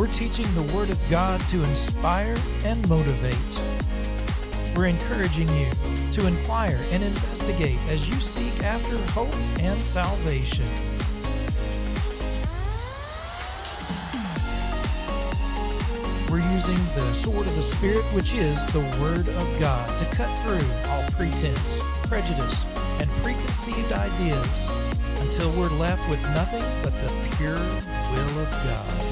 We're teaching the Word of God to inspire and motivate. We're encouraging you to inquire and investigate as you seek after hope and salvation. We're using the sword of the Spirit, which is the Word of God, to cut through all pretense, prejudice, and preconceived ideas until we're left with nothing but the pure will of God.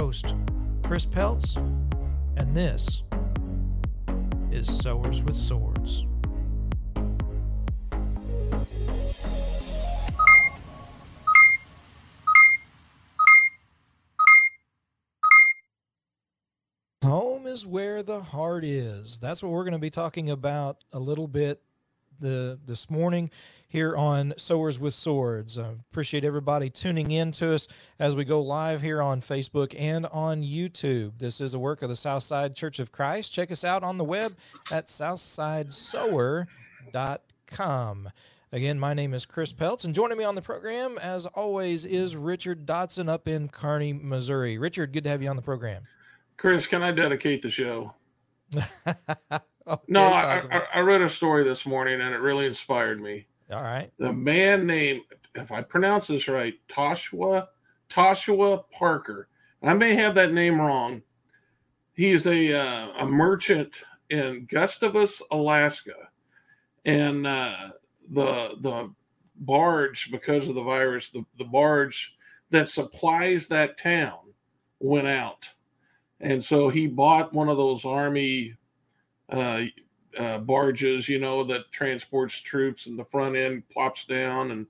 Host, Chris Peltz, and this is Sowers with Swords. Home is where the heart is. That's what we're going to be talking about a little bit the this morning here on Sowers with Swords. I appreciate everybody tuning in to us as we go live here on Facebook and on YouTube. This is a work of the Southside Church of Christ. Check us out on the web at southsidesower.com. Again, my name is Chris Peltz, and joining me on the program, as always, is Richard Dotson up in Kearney, Missouri. Richard, good to have you on the program. Chris, can I dedicate the show? okay, no, I, I, I, read a story this morning and it really inspired me. All right. The man named, if I pronounce this right, Toshua Toshua Parker. I may have that name wrong. He is a uh, a merchant in Gustavus, Alaska, and uh, the the barge because of the virus, the, the barge that supplies that town went out and so he bought one of those army uh, uh, barges, you know, that transports troops, and the front end plops down, and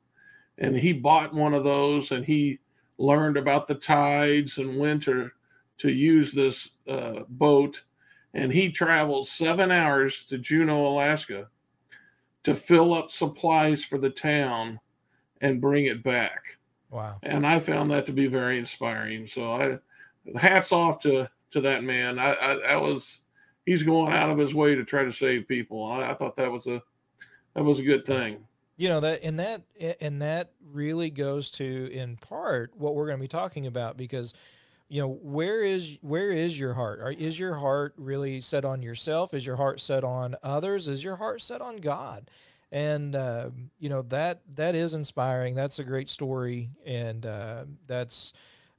and he bought one of those, and he learned about the tides and winter to use this uh, boat, and he travels seven hours to Juneau, Alaska, to fill up supplies for the town and bring it back. Wow! And I found that to be very inspiring. So I hats off to to that man. I, I that was he's going out of his way to try to save people. I, I thought that was a that was a good thing. You know that and that and that really goes to in part what we're going to be talking about because you know where is where is your heart? Is your heart really set on yourself? Is your heart set on others? Is your heart set on god? And uh, you know that that is inspiring. That's a great story. And uh, that's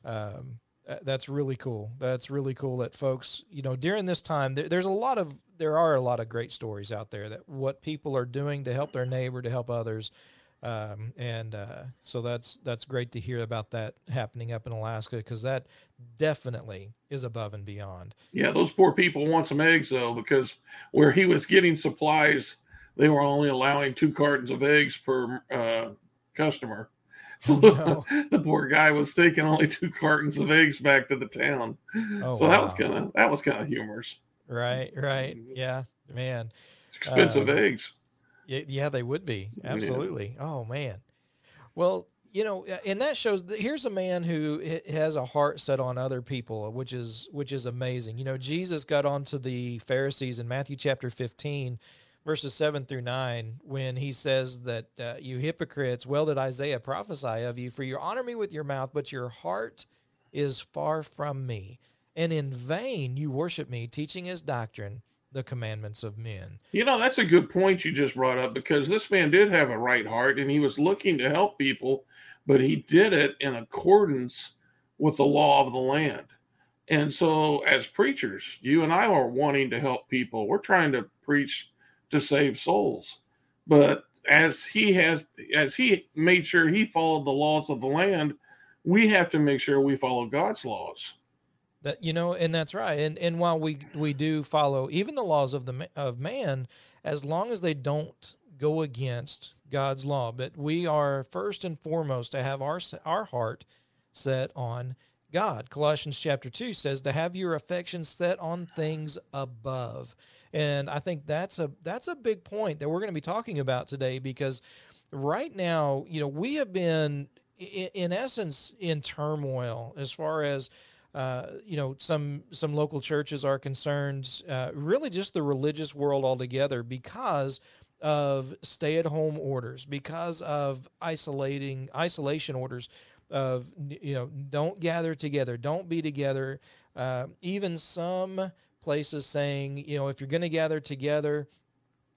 um, that's really cool. That's really cool that folks, you know, during this time, there, there's a lot of there are a lot of great stories out there that what people are doing to help their neighbor, to help others, um, and uh, so that's that's great to hear about that happening up in Alaska because that definitely is above and beyond. Yeah, those poor people want some eggs though because where he was getting supplies, they were only allowing two cartons of eggs per uh, customer. So no. the poor guy was taking only two cartons of eggs back to the town. Oh, so wow. that was kind of that was kind of humorous. Right, right, yeah, man. It's expensive um, eggs. Yeah, they would be absolutely. Yeah. Oh man. Well, you know, and that shows that here's a man who has a heart set on other people, which is which is amazing. You know, Jesus got on to the Pharisees in Matthew chapter 15 verses 7 through 9 when he says that uh, you hypocrites well did isaiah prophesy of you for you honor me with your mouth but your heart is far from me. And in vain you worship me teaching his doctrine the commandments of men. You know that's a good point you just brought up because this man did have a right heart and he was looking to help people but he did it in accordance with the law of the land. And so as preachers you and i are wanting to help people. We're trying to preach to save souls. But as he has as he made sure he followed the laws of the land, we have to make sure we follow God's laws. That you know, and that's right. And and while we we do follow even the laws of the of man, as long as they don't go against God's law, but we are first and foremost to have our our heart set on God. Colossians chapter 2 says to have your affections set on things above. And I think that's a that's a big point that we're going to be talking about today because right now, you know, we have been in, essence in turmoil as far as uh, you know some some local churches are concerned, uh, really just the religious world altogether because of stay-at-home orders, because of isolating isolation orders of you know don't gather together, don't be together. Uh, even some places saying you know if you're going to gather together,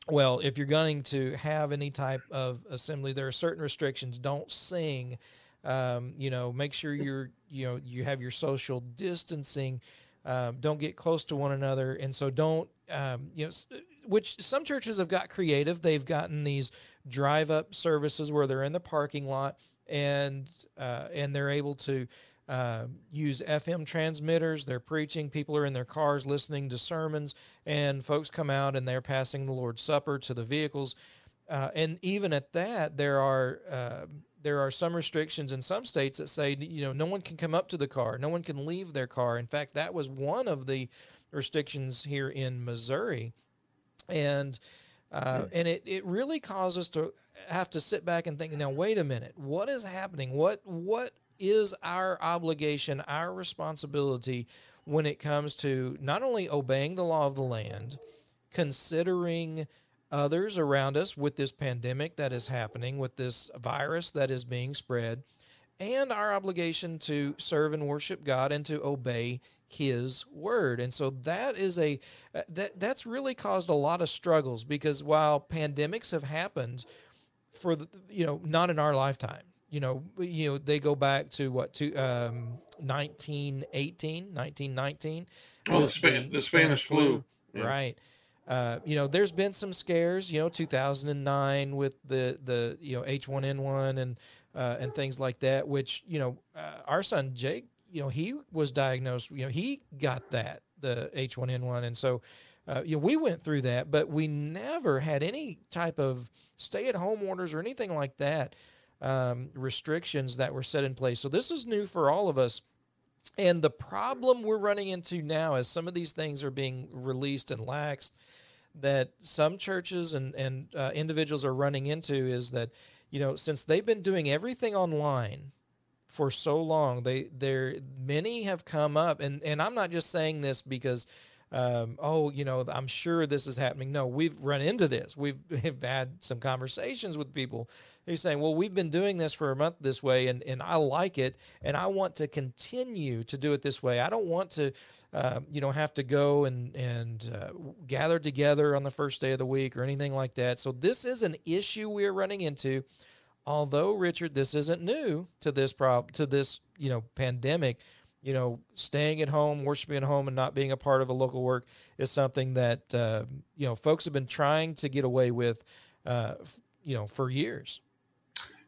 well, if you're going to have any type of assembly, there are certain restrictions. Don't sing. Um, you know, make sure you're you know you have your social distancing. Um, don't get close to one another, and so don't um, you know. Which some churches have got creative. They've gotten these drive-up services where they're in the parking lot and uh, and they're able to uh, use FM transmitters. They're preaching. People are in their cars listening to sermons, and folks come out and they're passing the Lord's Supper to the vehicles. Uh, and even at that, there are uh, there are some restrictions in some states that say you know no one can come up to the car, no one can leave their car. In fact, that was one of the restrictions here in Missouri, and uh, and it, it really caused us to have to sit back and think now wait a minute what is happening? What what is our obligation, our responsibility when it comes to not only obeying the law of the land, considering others around us with this pandemic that is happening, with this virus that is being spread, and our obligation to serve and worship God and to obey his word. And so that is a uh, that that's really caused a lot of struggles because while pandemics have happened for the, you know not in our lifetime you know, you know, they go back to what to um, 1918, 1919. Oh, the, Span- the, the Spanish, flu, flu. Yeah. right? Uh, you know, there's been some scares. You know, 2009 with the the you know H1N1 and uh, and things like that. Which you know, uh, our son Jake, you know, he was diagnosed. You know, he got that the H1N1, and so uh, you know we went through that, but we never had any type of stay at home orders or anything like that um, restrictions that were set in place. So this is new for all of us. And the problem we're running into now as some of these things are being released and laxed, that some churches and, and uh, individuals are running into is that, you know, since they've been doing everything online for so long, they there many have come up and, and I'm not just saying this because um, oh, you know, I'm sure this is happening. No, we've run into this. We've, we've had some conversations with people who's saying, well, we've been doing this for a month this way, and, and I like it, and I want to continue to do it this way. I don't want to, uh, you know, have to go and, and uh, gather together on the first day of the week or anything like that. So this is an issue we're running into. Although, Richard, this isn't new to this prob to this, you know, pandemic you know, staying at home, worshiping at home, and not being a part of a local work is something that uh, you know folks have been trying to get away with, uh, you know, for years.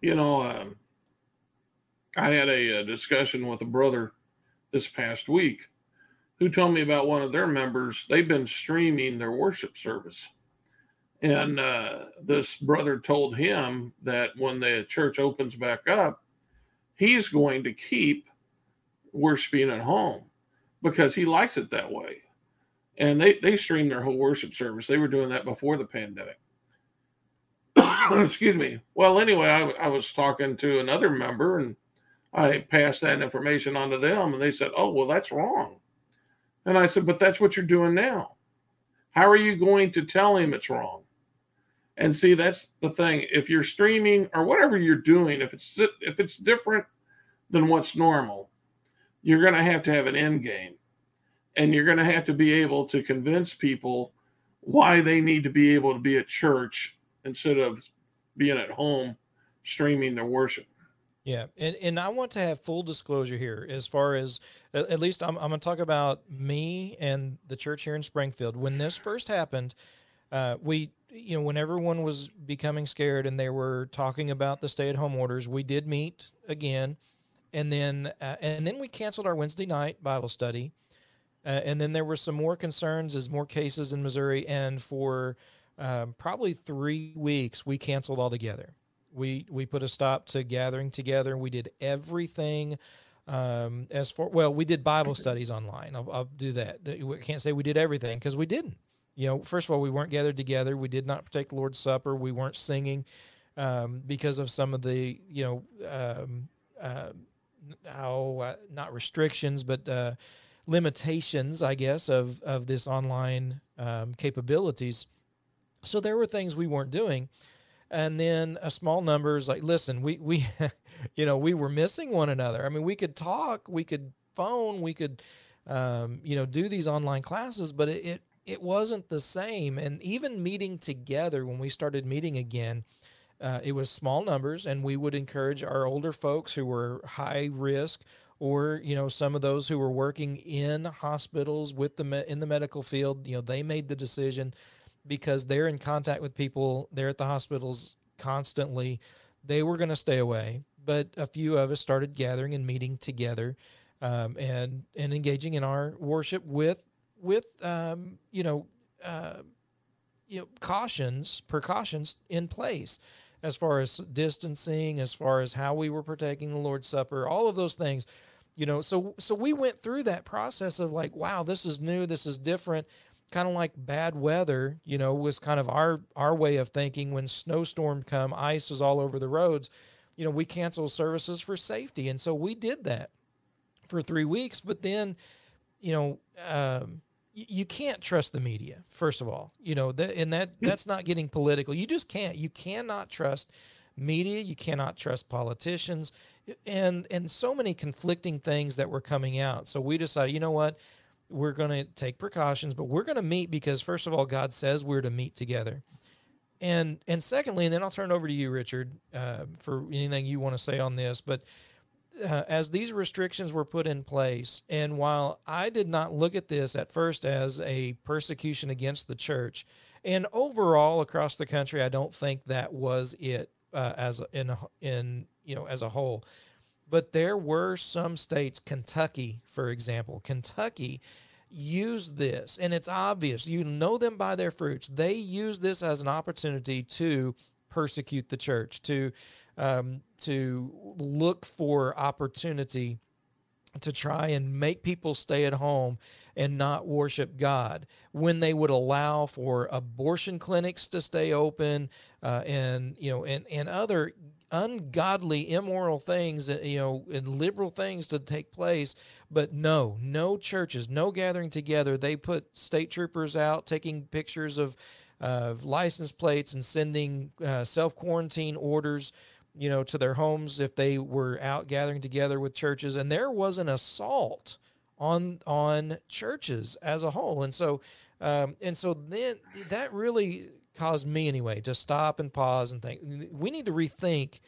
You know, um, I had a, a, discussion with a brother this past week who told me about one of their members. They've been streaming their worship service. And uh, this brother told him that when the church opens back up, he's going to keep worshiping at home because he likes it that way. And they, they stream their whole worship service. They were doing that before the pandemic. Excuse me. Well, anyway, I, I was talking to another member and I passed that information on to them and they said, oh, well, that's wrong. And I said, but that's what you're doing now. How are you going to tell him it's wrong? And see, that's the thing. If you're streaming or whatever you're doing, if it's if it's different than what's normal, you're going to have to have an end game and you're going to have to be able to convince people why they need to be able to be at church instead of being at home streaming their worship. Yeah, and, and I want to have full disclosure here as far as at least I'm, I'm going to talk about me and the church here in Springfield. When this first happened, uh, we you know when everyone was becoming scared and they were talking about the stay at home orders, we did meet again and then uh, and then we canceled our Wednesday night Bible study, uh, and then there were some more concerns as more cases in Missouri, and for um, probably three weeks we canceled altogether. We we put a stop to gathering together. We did everything. Um, as for well, we did Bible studies online. I'll, I'll do that. We can't say we did everything because we didn't. You know, first of all, we weren't gathered together. We did not partake the Lord's Supper. We weren't singing um, because of some of the you know um, uh, how uh, not restrictions but uh, limitations, I guess, of of this online um, capabilities. So there were things we weren't doing. And then a small numbers like, listen, we, we, you know, we were missing one another. I mean, we could talk, we could phone, we could, um, you know, do these online classes, but it, it, it wasn't the same. And even meeting together, when we started meeting again, uh, it was small numbers, and we would encourage our older folks who were high risk, or you know, some of those who were working in hospitals with the me- in the medical field. You know, they made the decision because they're in contact with people. They're at the hospitals constantly. They were going to stay away, but a few of us started gathering and meeting together, um, and and engaging in our worship with with um, you know. Uh, you know cautions precautions in place as far as distancing, as far as how we were partaking the Lord's Supper, all of those things. You know, so so we went through that process of like, wow, this is new, this is different. Kind of like bad weather, you know, was kind of our our way of thinking when snowstorm come, ice is all over the roads. You know, we cancel services for safety, and so we did that for three weeks. But then, you know, um, you can't trust the media first of all. You know that and that hmm. that's not getting political. You just can't you cannot trust media you cannot trust politicians and and so many conflicting things that were coming out. So we decided you know what? We're going to take precautions but we're going to meet because first of all god says we're to meet together. And and secondly and then i'll turn it over to you richard uh, for anything you want to say on this but uh, as these restrictions were put in place, and while I did not look at this at first as a persecution against the church, and overall across the country, I don't think that was it uh, as in in you know as a whole. But there were some states, Kentucky, for example, Kentucky used this, and it's obvious. You know them by their fruits. They use this as an opportunity to persecute the church, to um, to look for opportunity to try and make people stay at home and not worship God. When they would allow for abortion clinics to stay open uh, and you know and and other ungodly immoral things uh, you know and liberal things to take place. But no no churches no gathering together. They put state troopers out taking pictures of of license plates and sending uh, self quarantine orders you know, to their homes if they were out gathering together with churches, and there was an assault on on churches as a whole, and so um, and so then that really caused me anyway to stop and pause and think we need to rethink,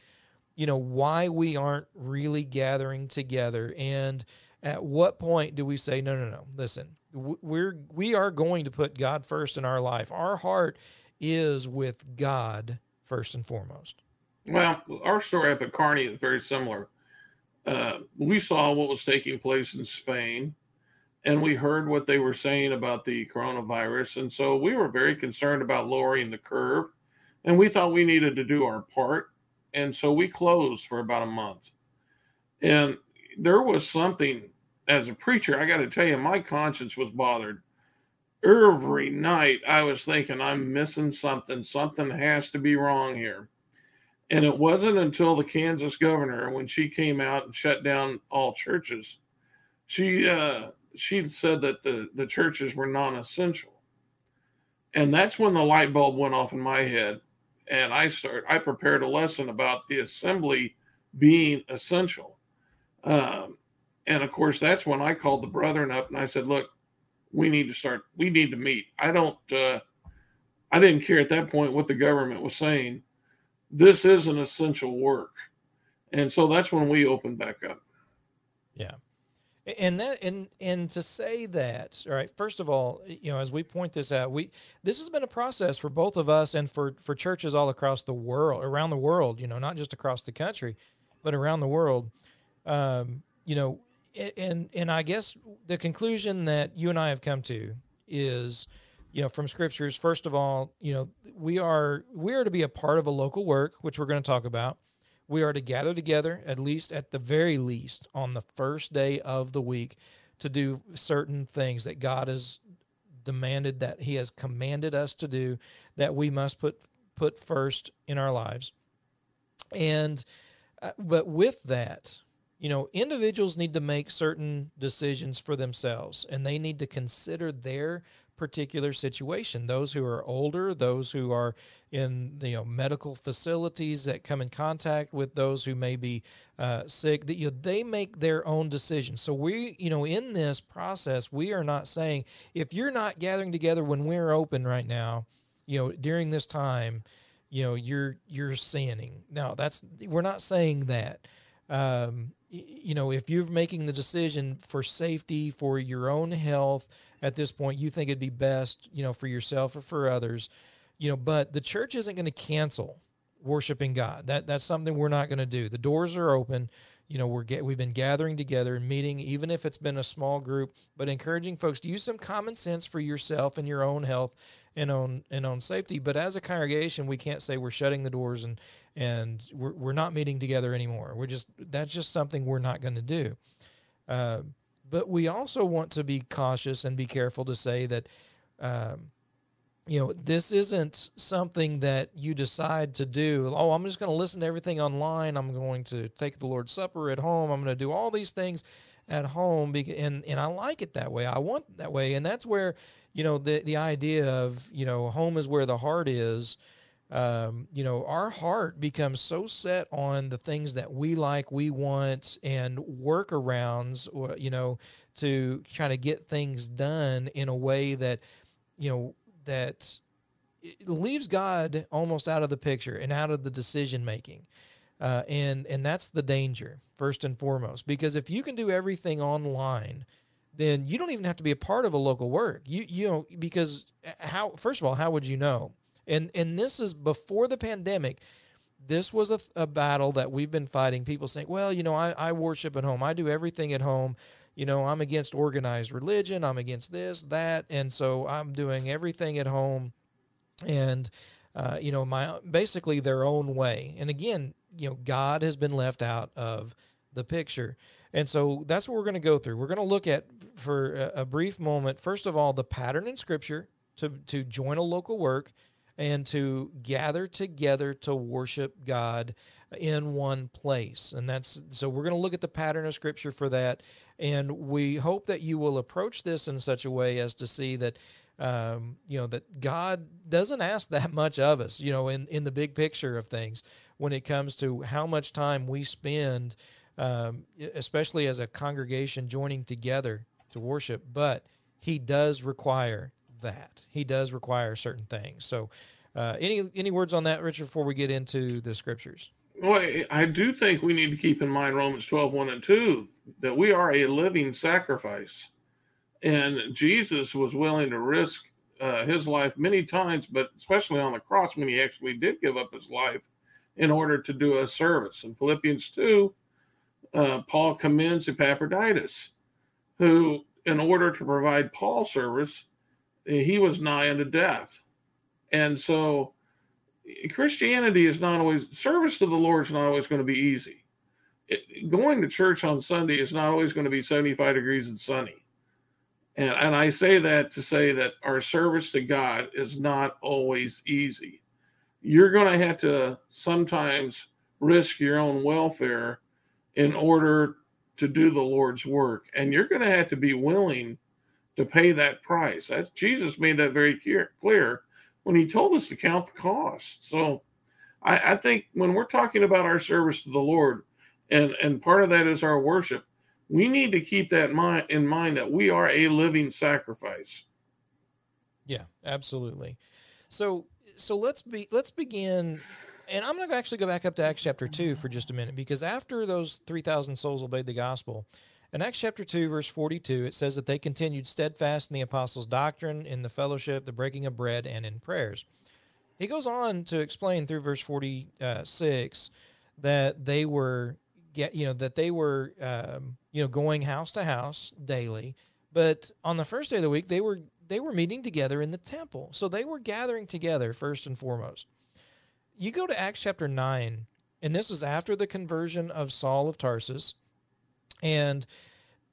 you know, why we aren't really gathering together, and at what point do we say no, no, no, listen, we're we are going to put God first in our life. Our heart is with God first and foremost. Well, our story up at Kearney is very similar. Uh, we saw what was taking place in Spain, and we heard what they were saying about the coronavirus. And so we were very concerned about lowering the curve, and we thought we needed to do our part. And so we closed for about a month. And there was something, as a preacher, I got to tell you, my conscience was bothered. Every night I was thinking, I'm missing something. Something has to be wrong here. And it wasn't until the Kansas governor, when she came out and shut down all churches, she uh, she said that the the churches were non-essential, and that's when the light bulb went off in my head, and I start I prepared a lesson about the assembly being essential, um, and of course that's when I called the brethren up and I said, look, we need to start, we need to meet. I don't, uh, I didn't care at that point what the government was saying this is an essential work. And so that's when we open back up. Yeah. And that and and to say that, all right, first of all, you know, as we point this out, we this has been a process for both of us and for for churches all across the world, around the world, you know, not just across the country, but around the world. Um, you know, and and I guess the conclusion that you and I have come to is you know from scriptures first of all you know we are we are to be a part of a local work which we're going to talk about. We are to gather together at least at the very least on the first day of the week to do certain things that god has demanded that he has commanded us to do that we must put put first in our lives. And uh, but with that you know individuals need to make certain decisions for themselves and they need to consider their particular situation. Those who are older, those who are in you know medical facilities that come in contact with those who may be uh, sick, that you know, they make their own decisions. So we you know in this process, we are not saying if you're not gathering together when we're open right now, you know during this time, you know you're you're sinning. No, that's we're not saying that. Um, you know, if you're making the decision for safety, for your own health at this point, you think it'd be best, you know, for yourself or for others, you know, but the church isn't going to cancel worshiping God. That that's something we're not going to do. The doors are open. You know, we're get, we've been gathering together and meeting, even if it's been a small group, but encouraging folks to use some common sense for yourself and your own health and on and on safety. But as a congregation, we can't say we're shutting the doors and and we're we're not meeting together anymore. We're just that's just something we're not going to do. Uh, but we also want to be cautious and be careful to say that. Um, you know, this isn't something that you decide to do. Oh, I'm just going to listen to everything online. I'm going to take the Lord's Supper at home. I'm going to do all these things at home, and and I like it that way. I want that way, and that's where you know the the idea of you know home is where the heart is um, you know our heart becomes so set on the things that we like we want and workarounds you know to try to get things done in a way that you know that leaves god almost out of the picture and out of the decision making uh, and and that's the danger first and foremost because if you can do everything online then you don't even have to be a part of a local work. You you know because how first of all how would you know? And and this is before the pandemic. This was a, a battle that we've been fighting. People saying, "Well, you know, I, I worship at home. I do everything at home. You know, I'm against organized religion. I'm against this, that, and so I'm doing everything at home." And uh, you know, my basically their own way. And again, you know, God has been left out of the picture. And so that's what we're going to go through. We're going to look at, for a, a, brief moment, first of all, the pattern in Scripture to, to join a local work and to gather together to worship God in one place. And that's so we're going to look at the pattern of Scripture for that. And we hope that you will approach this in such a way as to see that. Um, you know that God doesn't ask that much of us, you know, in in the big picture of things when it comes to how much time we spend um, especially as a congregation joining together to worship. But he does require that. He does require certain things. So, uh, any any words on that, Richard, before we get into the scriptures? Well, I do think we need to keep in mind Romans 12, 1 and 2, that we are a living sacrifice. And Jesus was willing to risk uh, his life many times, but especially on the cross when he actually did give up his life in order to do a service. In Philippians 2, uh, Paul commends Epaphroditus, who, in order to provide Paul service, Eh, he was nigh unto death. And so Christianity is not always, service to the Lord is not always going to be easy. It, going to church on Sunday is not always going to be 75 degrees and sunny. And, and I say that to say that our service to God is not always easy. You're going to have to sometimes risk your own welfare in order to do the Lord's work. And you're going to have to be willing to pay that price. Jesus made that very clear when he told us to count the cost. So I, I think when we're talking about our service to the Lord, and, and part of that is our worship, we need to keep that mind in mind that we are a living sacrifice. Yeah, absolutely. So so let's be let's begin and I'm going to actually go back up to Acts chapter 2 for just a minute because after those 3,000 souls obeyed the gospel, in Acts chapter 2, verse 42, it says that they continued steadfast in the apostles' doctrine, in the fellowship, the breaking of bread, and in prayers. He goes on to explain through verse 46 that they were get you know that they were um, you know going house to house daily but on the first day of the week they were they were meeting together in the temple so they were gathering together first and foremost you go to Acts chapter 9, and this is after the conversion of Saul of Tarsus. And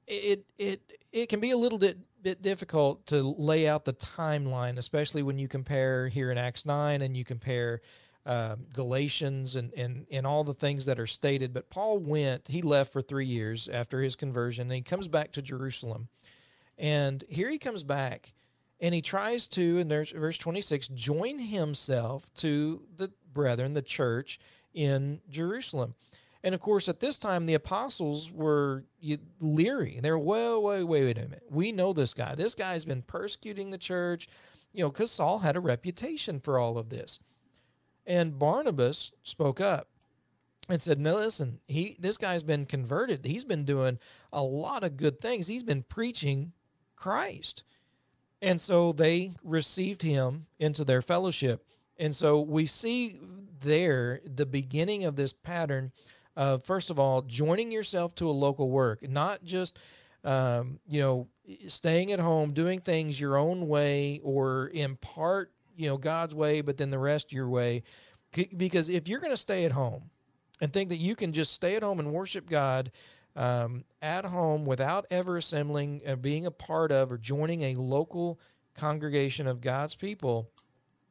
it it it can be a little bit bit difficult to lay out the timeline, especially when you compare here in Acts 9 and you compare uh, Galatians and, and, and all the things that are stated. But Paul went, he left for three years after his conversion, and he comes back to Jerusalem. And here he comes back, and he tries to, in verse 26, join himself to the brethren, the church in Jerusalem. And of course, at this time, the apostles were leery. They're, well, wait, wait, wait a minute. We know this guy. This guy's been persecuting the church, you know, because Saul had a reputation for all of this. And Barnabas spoke up and said, "No, listen. He this guy's been converted. He's been doing a lot of good things. He's been preaching Christ." And so they received him into their fellowship. And so we see there the beginning of this pattern first of all joining yourself to a local work, not just um, you know staying at home doing things your own way or in part you know God's way, but then the rest your way. Because if you're going to stay at home and think that you can just stay at home and worship God um, at home without ever assembling, uh, being a part of, or joining a local congregation of God's people,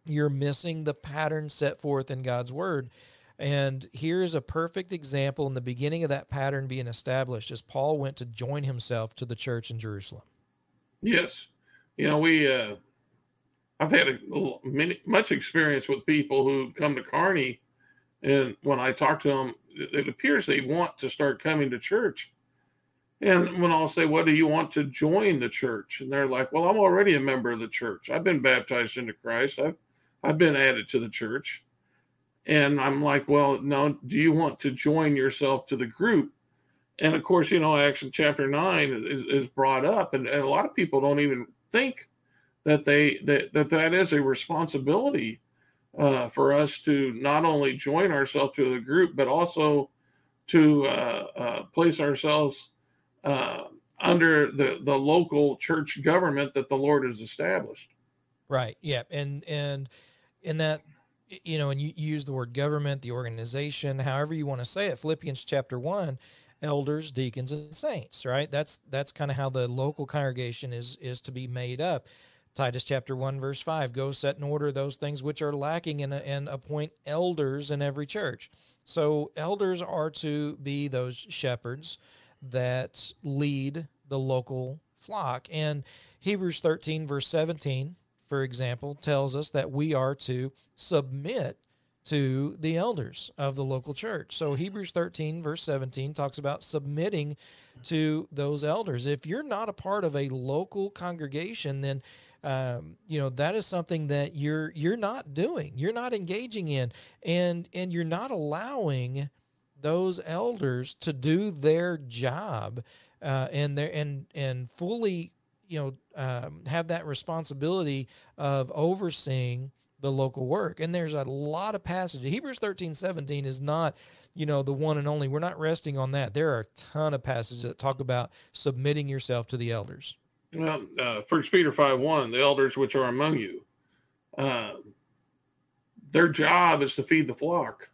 you're missing the pattern set forth in God's word. And here's a perfect example in the beginning of that pattern being established as Paul went to join himself to the church in Jerusalem. Yes. You know, we, uh, I've had a, many, much experience with people who come to Kearney and when I talk to them, it appears they want to start coming to church. And when I'll say, What do you want to join the church? And they're like, Well, I'm already a member of the church. I've been baptized into Christ. I've I've been added to the church. And I'm like, Well, no, do you want to join yourself to the group? And of course, you know, Acts chapter nine is, is brought up, and, and a lot of people don't even think that they that, that that is a responsibility uh, for us to not only join ourselves to the group, but also to uh, uh, place ourselves uh, under the, the local church government that the Lord has established. Right. Yeah. And, and in that, you know, and you, you use the word government, the organization, however you want to say it, Philippians chapter one, elders, deacons, and saints, right? That's, that's kind of how the local congregation is, is to be made up. Titus chapter 1, verse 5 Go set in order those things which are lacking and, and appoint elders in every church. So, elders are to be those shepherds that lead the local flock. And Hebrews 13, verse 17, for example, tells us that we are to submit to the elders of the local church. So Hebrews 13, verse 17, talks about submitting to those elders. If you're not a part of a local congregation, then um, you know that is something that you're you're not doing you're not engaging in and and you're not allowing those elders to do their job uh, and their and and fully you know um, have that responsibility of overseeing the local work. And there's a lot of passages. Hebrews 13 17 is not you know the one and only. We're not resting on that. There are a ton of passages that talk about submitting yourself to the elders. Well, uh, First Peter five one, the elders which are among you, uh, their job is to feed the flock,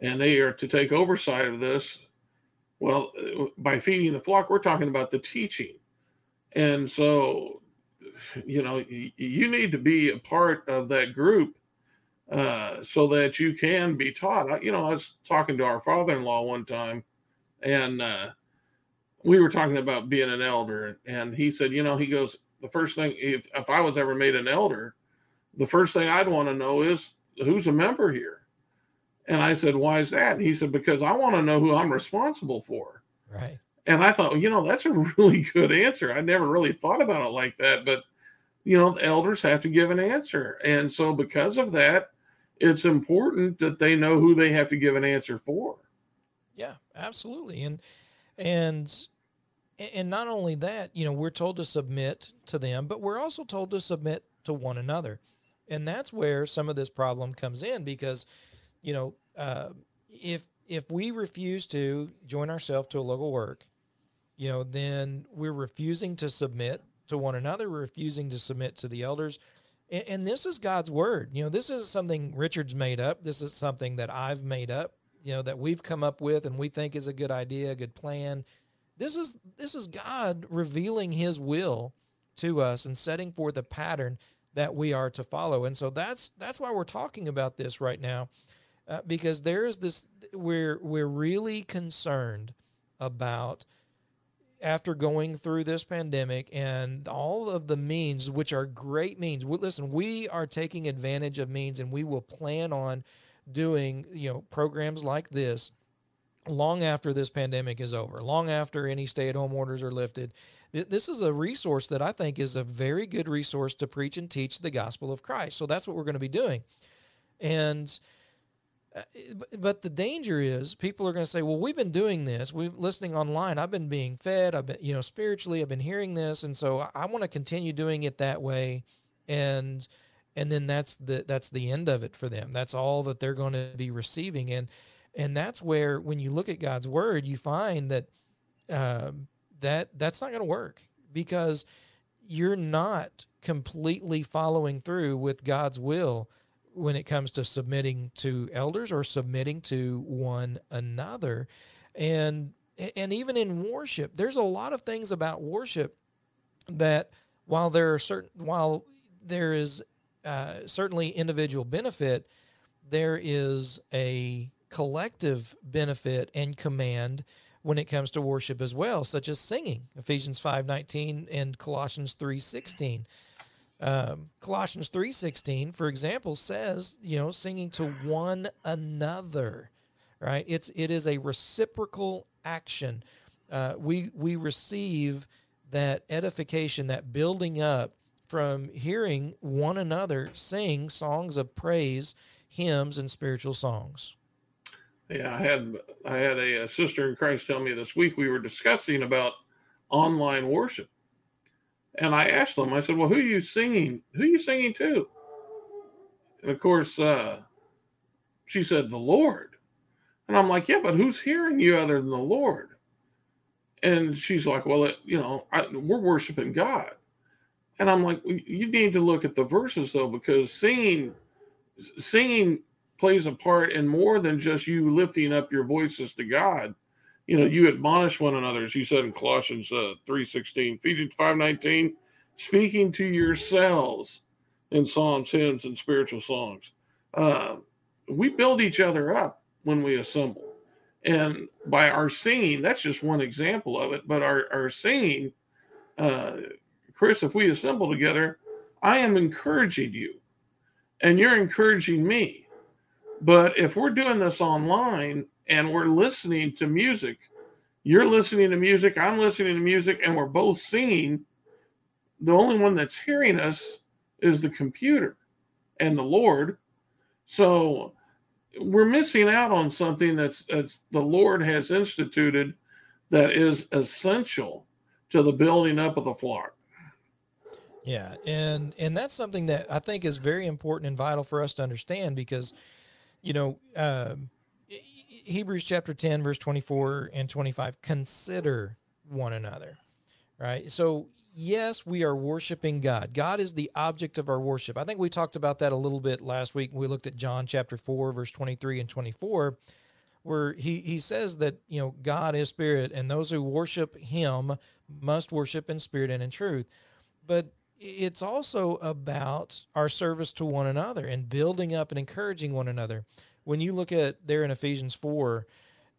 and they are to take oversight of this. Well, by feeding the flock, we're talking about the teaching, and so, you know, you need to be a part of that group uh, so that you can be taught. You know, I was talking to our father-in-law one time, and uh, we were talking about being an elder, and he said, you know, he goes, the first thing, if, if I was ever made an elder, the first thing I'd want to know is who's a member here. And I said, why is that? And he said, because I want to know who I'm responsible for. Right. And I thought, you know, that's a really good answer. I never really thought about it like that, but you know, the elders have to give an answer. And so because of that, it's important that they know who they have to give an answer for. Yeah, absolutely. And and and not only that, you know, we're told to submit to them, but we're also told to submit to one another. And that's where some of this problem comes in because, you know, uh, if if we refuse to join ourselves to a local work, you know, then we're refusing to submit to one another. We're refusing to submit to the elders. And, and this is God's word. You know, this isn't something Richard's made up. This is something that I've made up, you know, that we've come up with and we think is a good idea, a good plan this is this is God revealing his will to us and setting forth a pattern that we are to follow. And so that's that's why we're talking about this right now. Uh, because there is this we're we're really concerned about after going through this pandemic and all of the means, which are great means. Listen, we are taking advantage of means, and we will plan on doing you know programs like this long after this pandemic is over, long after any stay-at-home orders are lifted. This is a resource that I think is a very good resource to preach and teach the gospel of Christ. So that's what we're going to be doing, and but the danger is people are going to say, "Well, we've been doing this. We've listening online. I've been being fed. I've been, you know, spiritually, I've been hearing this, and so I, I want to continue doing it that way." And and then that's the that's the end of it for them. That's all that they're going to be receiving, and and that's where when you look at God's word, you find that uh, that that's not going to work because you're not completely following through with God's will when it comes to submitting to elders or submitting to one another. And and even in worship there's a lot of things about worship that while there are certain while there is uh, certainly individual benefit there is a collective benefit and command when it comes to worship as well such as singing ephesians 5.19 and colossians 3.16 um, Colossians 3:16 for example says, you know, singing to one another, right? It's it is a reciprocal action. Uh, we we receive that edification, that building up from hearing one another sing songs of praise, hymns, and spiritual songs. Yeah, I had I had a, a sister in Christ tell me this week we were discussing about online worship, and I asked them, I said, Well, who are you singing? Who are you singing to? And of course, uh, she said, The Lord. And I'm like, Yeah, but who's hearing you other than the Lord? And she's like, Well, it, you know, I, we're worshiping God. And I'm like, You need to look at the verses though, because singing, singing plays a part in more than just you lifting up your voices to God you know, you admonish one another, as you said in Colossians uh, 3.16, Ephesians 5.19, speaking to yourselves in psalms, hymns, and spiritual songs. Uh, we build each other up when we assemble. And by our singing, that's just one example of it. But our, our singing, uh, Chris, if we assemble together, I am encouraging you and you're encouraging me. But if we're doing this online, and we're listening to music. You're listening to music, I'm listening to music, and we're both singing. The only one that's hearing us is the computer and the Lord. So we're missing out on something that's, that's the Lord has instituted that is essential to the building up of the flock. Yeah, and and that's something that I think is very important and vital for us to understand because, you know, um, Hebrews chapter 10, verse 24 and 25 consider one another, right? So, yes, we are worshiping God. God is the object of our worship. I think we talked about that a little bit last week. We looked at John chapter 4, verse 23 and 24, where he, he says that, you know, God is spirit, and those who worship him must worship in spirit and in truth. But it's also about our service to one another and building up and encouraging one another when you look at there in Ephesians 4,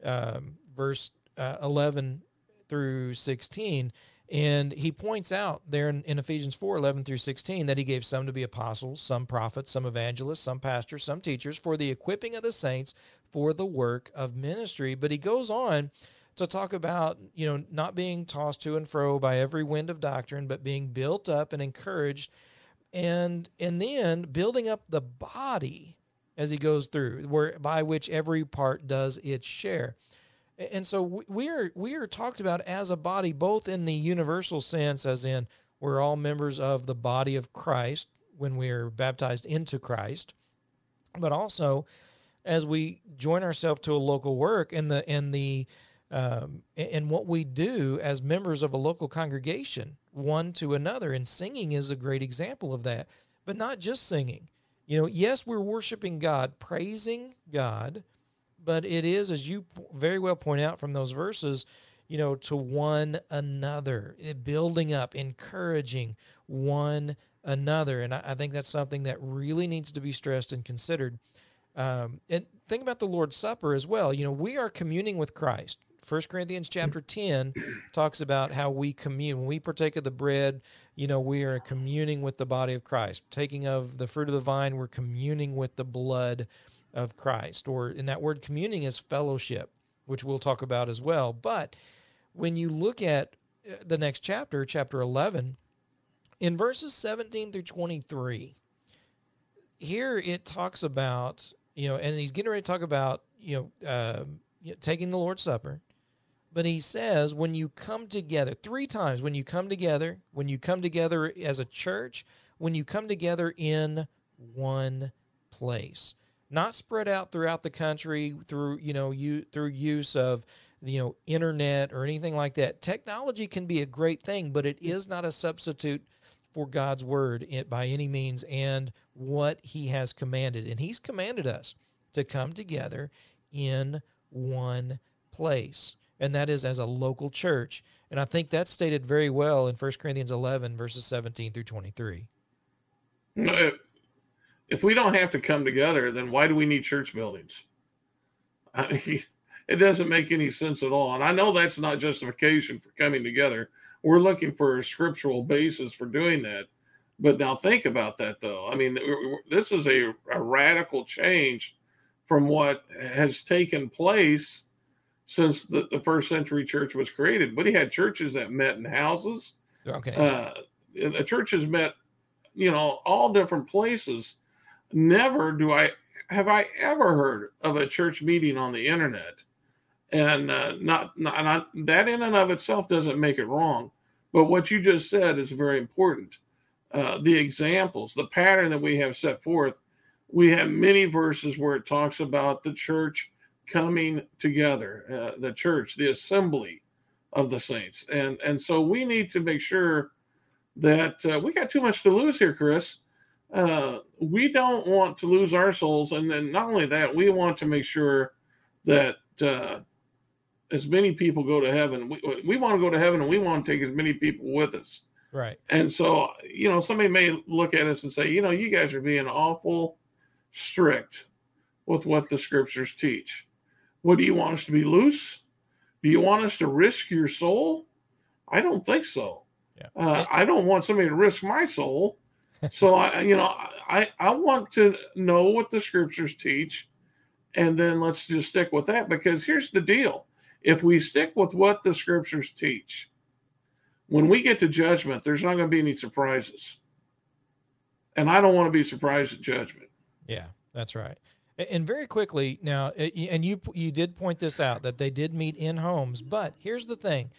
um, verse uh, 11 through 16, and he points out there in, in, Ephesians 4 11 through 16 that he gave some to be apostles, some prophets, some evangelists, some pastors, some teachers for the equipping of the saints for the work of ministry. But he goes on to talk about, you know, not being tossed to and fro by every wind of doctrine, but being built up and encouraged and and then building up the body as he goes through, where by which every part does its share. And so we are we are talked about as a body, both in the universal sense, as in we're all members of the body of Christ when we are baptized into Christ, but also as we join ourselves to a local work and the and the um, and what we do as members of a local congregation, one to another, and singing is a great example of that. But not just singing. You know, yes, we're worshiping God, praising God, but it is, as you very well point out from those verses, you know, to one another, eh, building up, encouraging one another. And I, I think that's something that really needs to be stressed and considered. Um, and think about the Lord's Supper as well. You know, we are communing with Christ First Corinthians chapter 10 talks about how we commune. When we partake of the bread, you know, we are communing with the body of Christ. Taking of the fruit of the vine, we're communing with the blood of Christ. Or in that word communing is fellowship, which we'll talk about as well. But when you look at uh, the next chapter, chapter 11, in verses 17 through 23, here it talks about, you know, and he's getting ready to talk about, you know, uh, taking the Lord's Supper. But he says, when you come together, three times, when you come together, when you come together as a church, when you come together in one place, not spread out throughout the country through, you know, you through use of, you know, internet or anything like that. Technology can be a great thing, but it is not a substitute for God's word by any means and what he has commanded. And he's commanded us to come together in one place, and that is as a local church. And I think that's stated very well in 1 Corinthians 11, verses 17 through 23. If we don't have to come together, then why do we need church buildings? I mean, it doesn't make any sense at all. And I know that's not justification for coming together. We're looking for a scriptural basis for doing that. But now think about that, though. I mean, this is a, a radical change from what has taken place since the, the first century church was created. But he had churches that met in houses. Okay. Uh, the churches met, you know, all different places. Never do I have I ever heard of a church meeting on the internet, and uh, not, not, not that in and of itself doesn't make it wrong. But what you just said is very important. Uh, the examples, the pattern that we have set forth we have many verses where it talks about the church coming together, uh, the church, the assembly of the saints, and and so we need to make sure that uh, we got too much to lose here, Chris. Uh, we don't want to lose our souls, and then not only that, we want to make sure that uh, as many people go to heaven. We we want to go to heaven, and we want to take as many people with us. Right. And so, you know, somebody may look at us and say, you know, you guys are being awful strict with what the scriptures teach. What do you want us to be loose? Do you want us to risk your soul? I don't think so. Yeah. Uh, I don't want somebody to risk my soul. so I, you know, I I want to know what the scriptures teach, and then let's just stick with that. Because here's the deal: if we stick with what the scriptures teach, when we get to judgment, there's not going to be any surprises. And I don't want to be surprised at judgment. Yeah, that's right. And very quickly now, and you you did point this out that they did meet in homes, but here's the thing,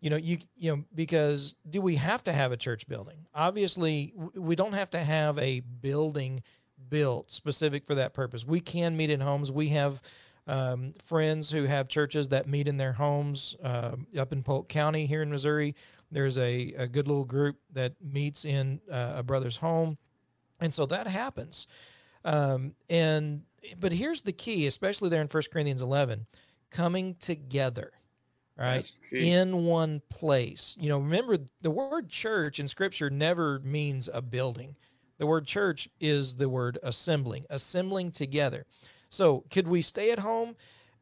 you know, you you know because do we have to have a church building? Obviously, we don't have to have a building built specific for that purpose. We can meet in homes. We have um, friends who have churches that meet in their homes uh, up in Polk County here in Missouri. There's a, a good little group that meets in uh, a brother's home, and so that happens. Um, and but here's the key, especially there in First Corinthians 11, coming together, right? In one place. You know, remember the word church in scripture never means a building. The word church is the word assembling, assembling together. So, could we stay at home?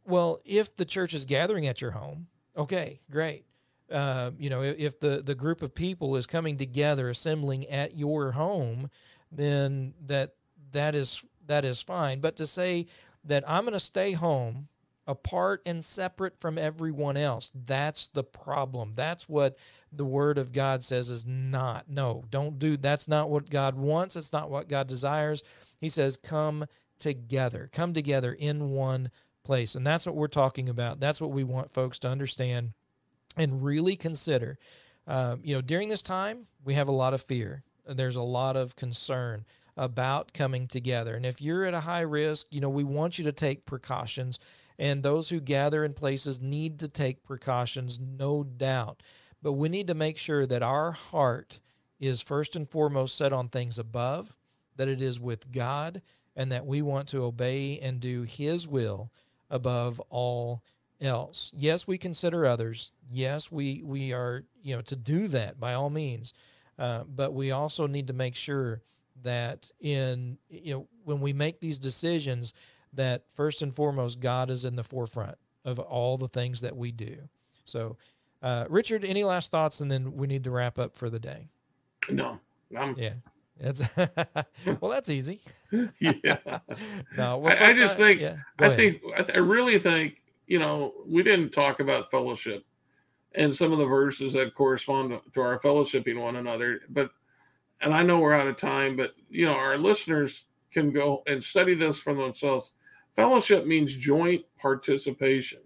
Well, if the church is gathering at your home, okay, great. Uh, you know, if the the group of people is coming together, assembling at your home, then that that is that is fine. But to say that I'm going to stay home apart and separate from everyone else, that's the problem. That's what the word of God says is not. No, don't do that's not what God wants. It's not what God desires. He says come together. Come together in one place. And that's what we're talking about. That's what we want folks to understand and really consider. Uh, you know, during this time, we have a lot of fear. There's a lot of concern about coming together. And if you're at a high risk, you know, we want you to take precautions. And those who gather in places need to take precautions, no doubt. But we need to make sure that our heart is first and foremost set on things above, that it is with God, and that we want to obey and do His will above all else. Yes, we consider others. Yes, we we are you know to do that by all means, uh, but we also need to make sure that in you know when we make these decisions that first and foremost God is in the forefront of all the things that we do. So, uh, Richard, any last thoughts, and then we need to wrap up for the day. No, I'm, Yeah, that's well, that's easy. yeah. No, well, I- I just think- yeah, I ahead. think I th- I really think you know we didn't talk about fellowship and some of the verses that correspond to our fellowshipping one another, but and I know we're out of time, but you know our listeners can go and study this for themselves. Fellowship means joint participation.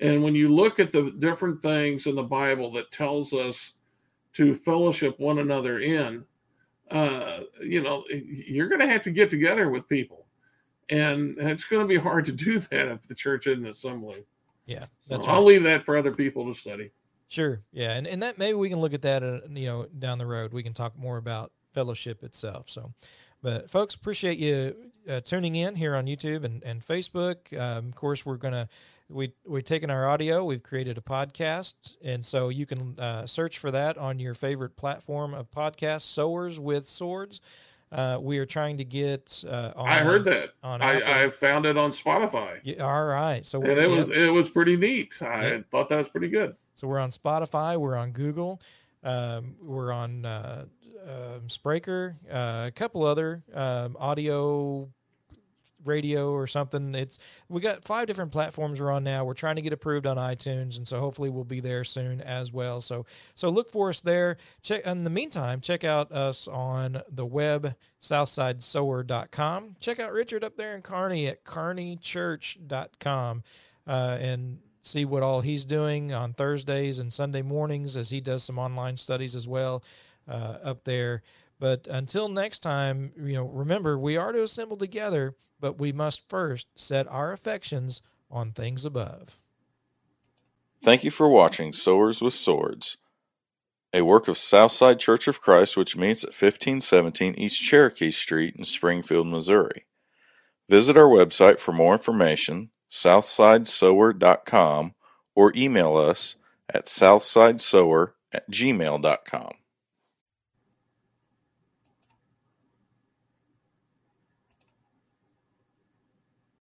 And when you look at the different things in the Bible that tells us to fellowship one another in, uh, you know, you're going to have to get together with people. And it's going to be hard to do that if the church isn't assembling. yeah, So that's I'll leave that for other people to study. Sure. Yeah, and and that maybe we can look at that, uh, you know, down the road. We can talk more about fellowship itself. So, but folks, appreciate you uh, tuning in here on YouTube and and Facebook. Um, of course, we're gonna we we've taken our audio, we've created a podcast, and so you can uh, search for that on your favorite platform of podcasts, Sowers with Swords. Uh, we are trying to get. Uh, on, I heard that. on I, I found it on Spotify. Yeah, all right. So And it yep. was it was pretty neat. I Yep. thought that was pretty good. So we're on Spotify, we're on Google, um, we're on uh, um Spreaker, uh, a couple other um, audio, radio or something. It's we got five different platforms we're on now. We're trying to get approved on iTunes, and so hopefully we'll be there soon as well. So so look for us there. Check in the meantime, check out us on the web southsidesower.com. Check out Richard up there in Kearney at kearneychurch.com uh, and see what all he's doing on Thursdays and Sunday mornings as he does some online studies as well uh, up there. But until next time, you know, remember we are to assemble together, but we must first set our affections on things above. Thank you for watching Sowers with Swords, a work of Southside Church of Christ which meets at 1517 East Cherokee Street in Springfield, Missouri. Visit our website for more information, southsidesower.com, or email us at southsidesower at gmail.com.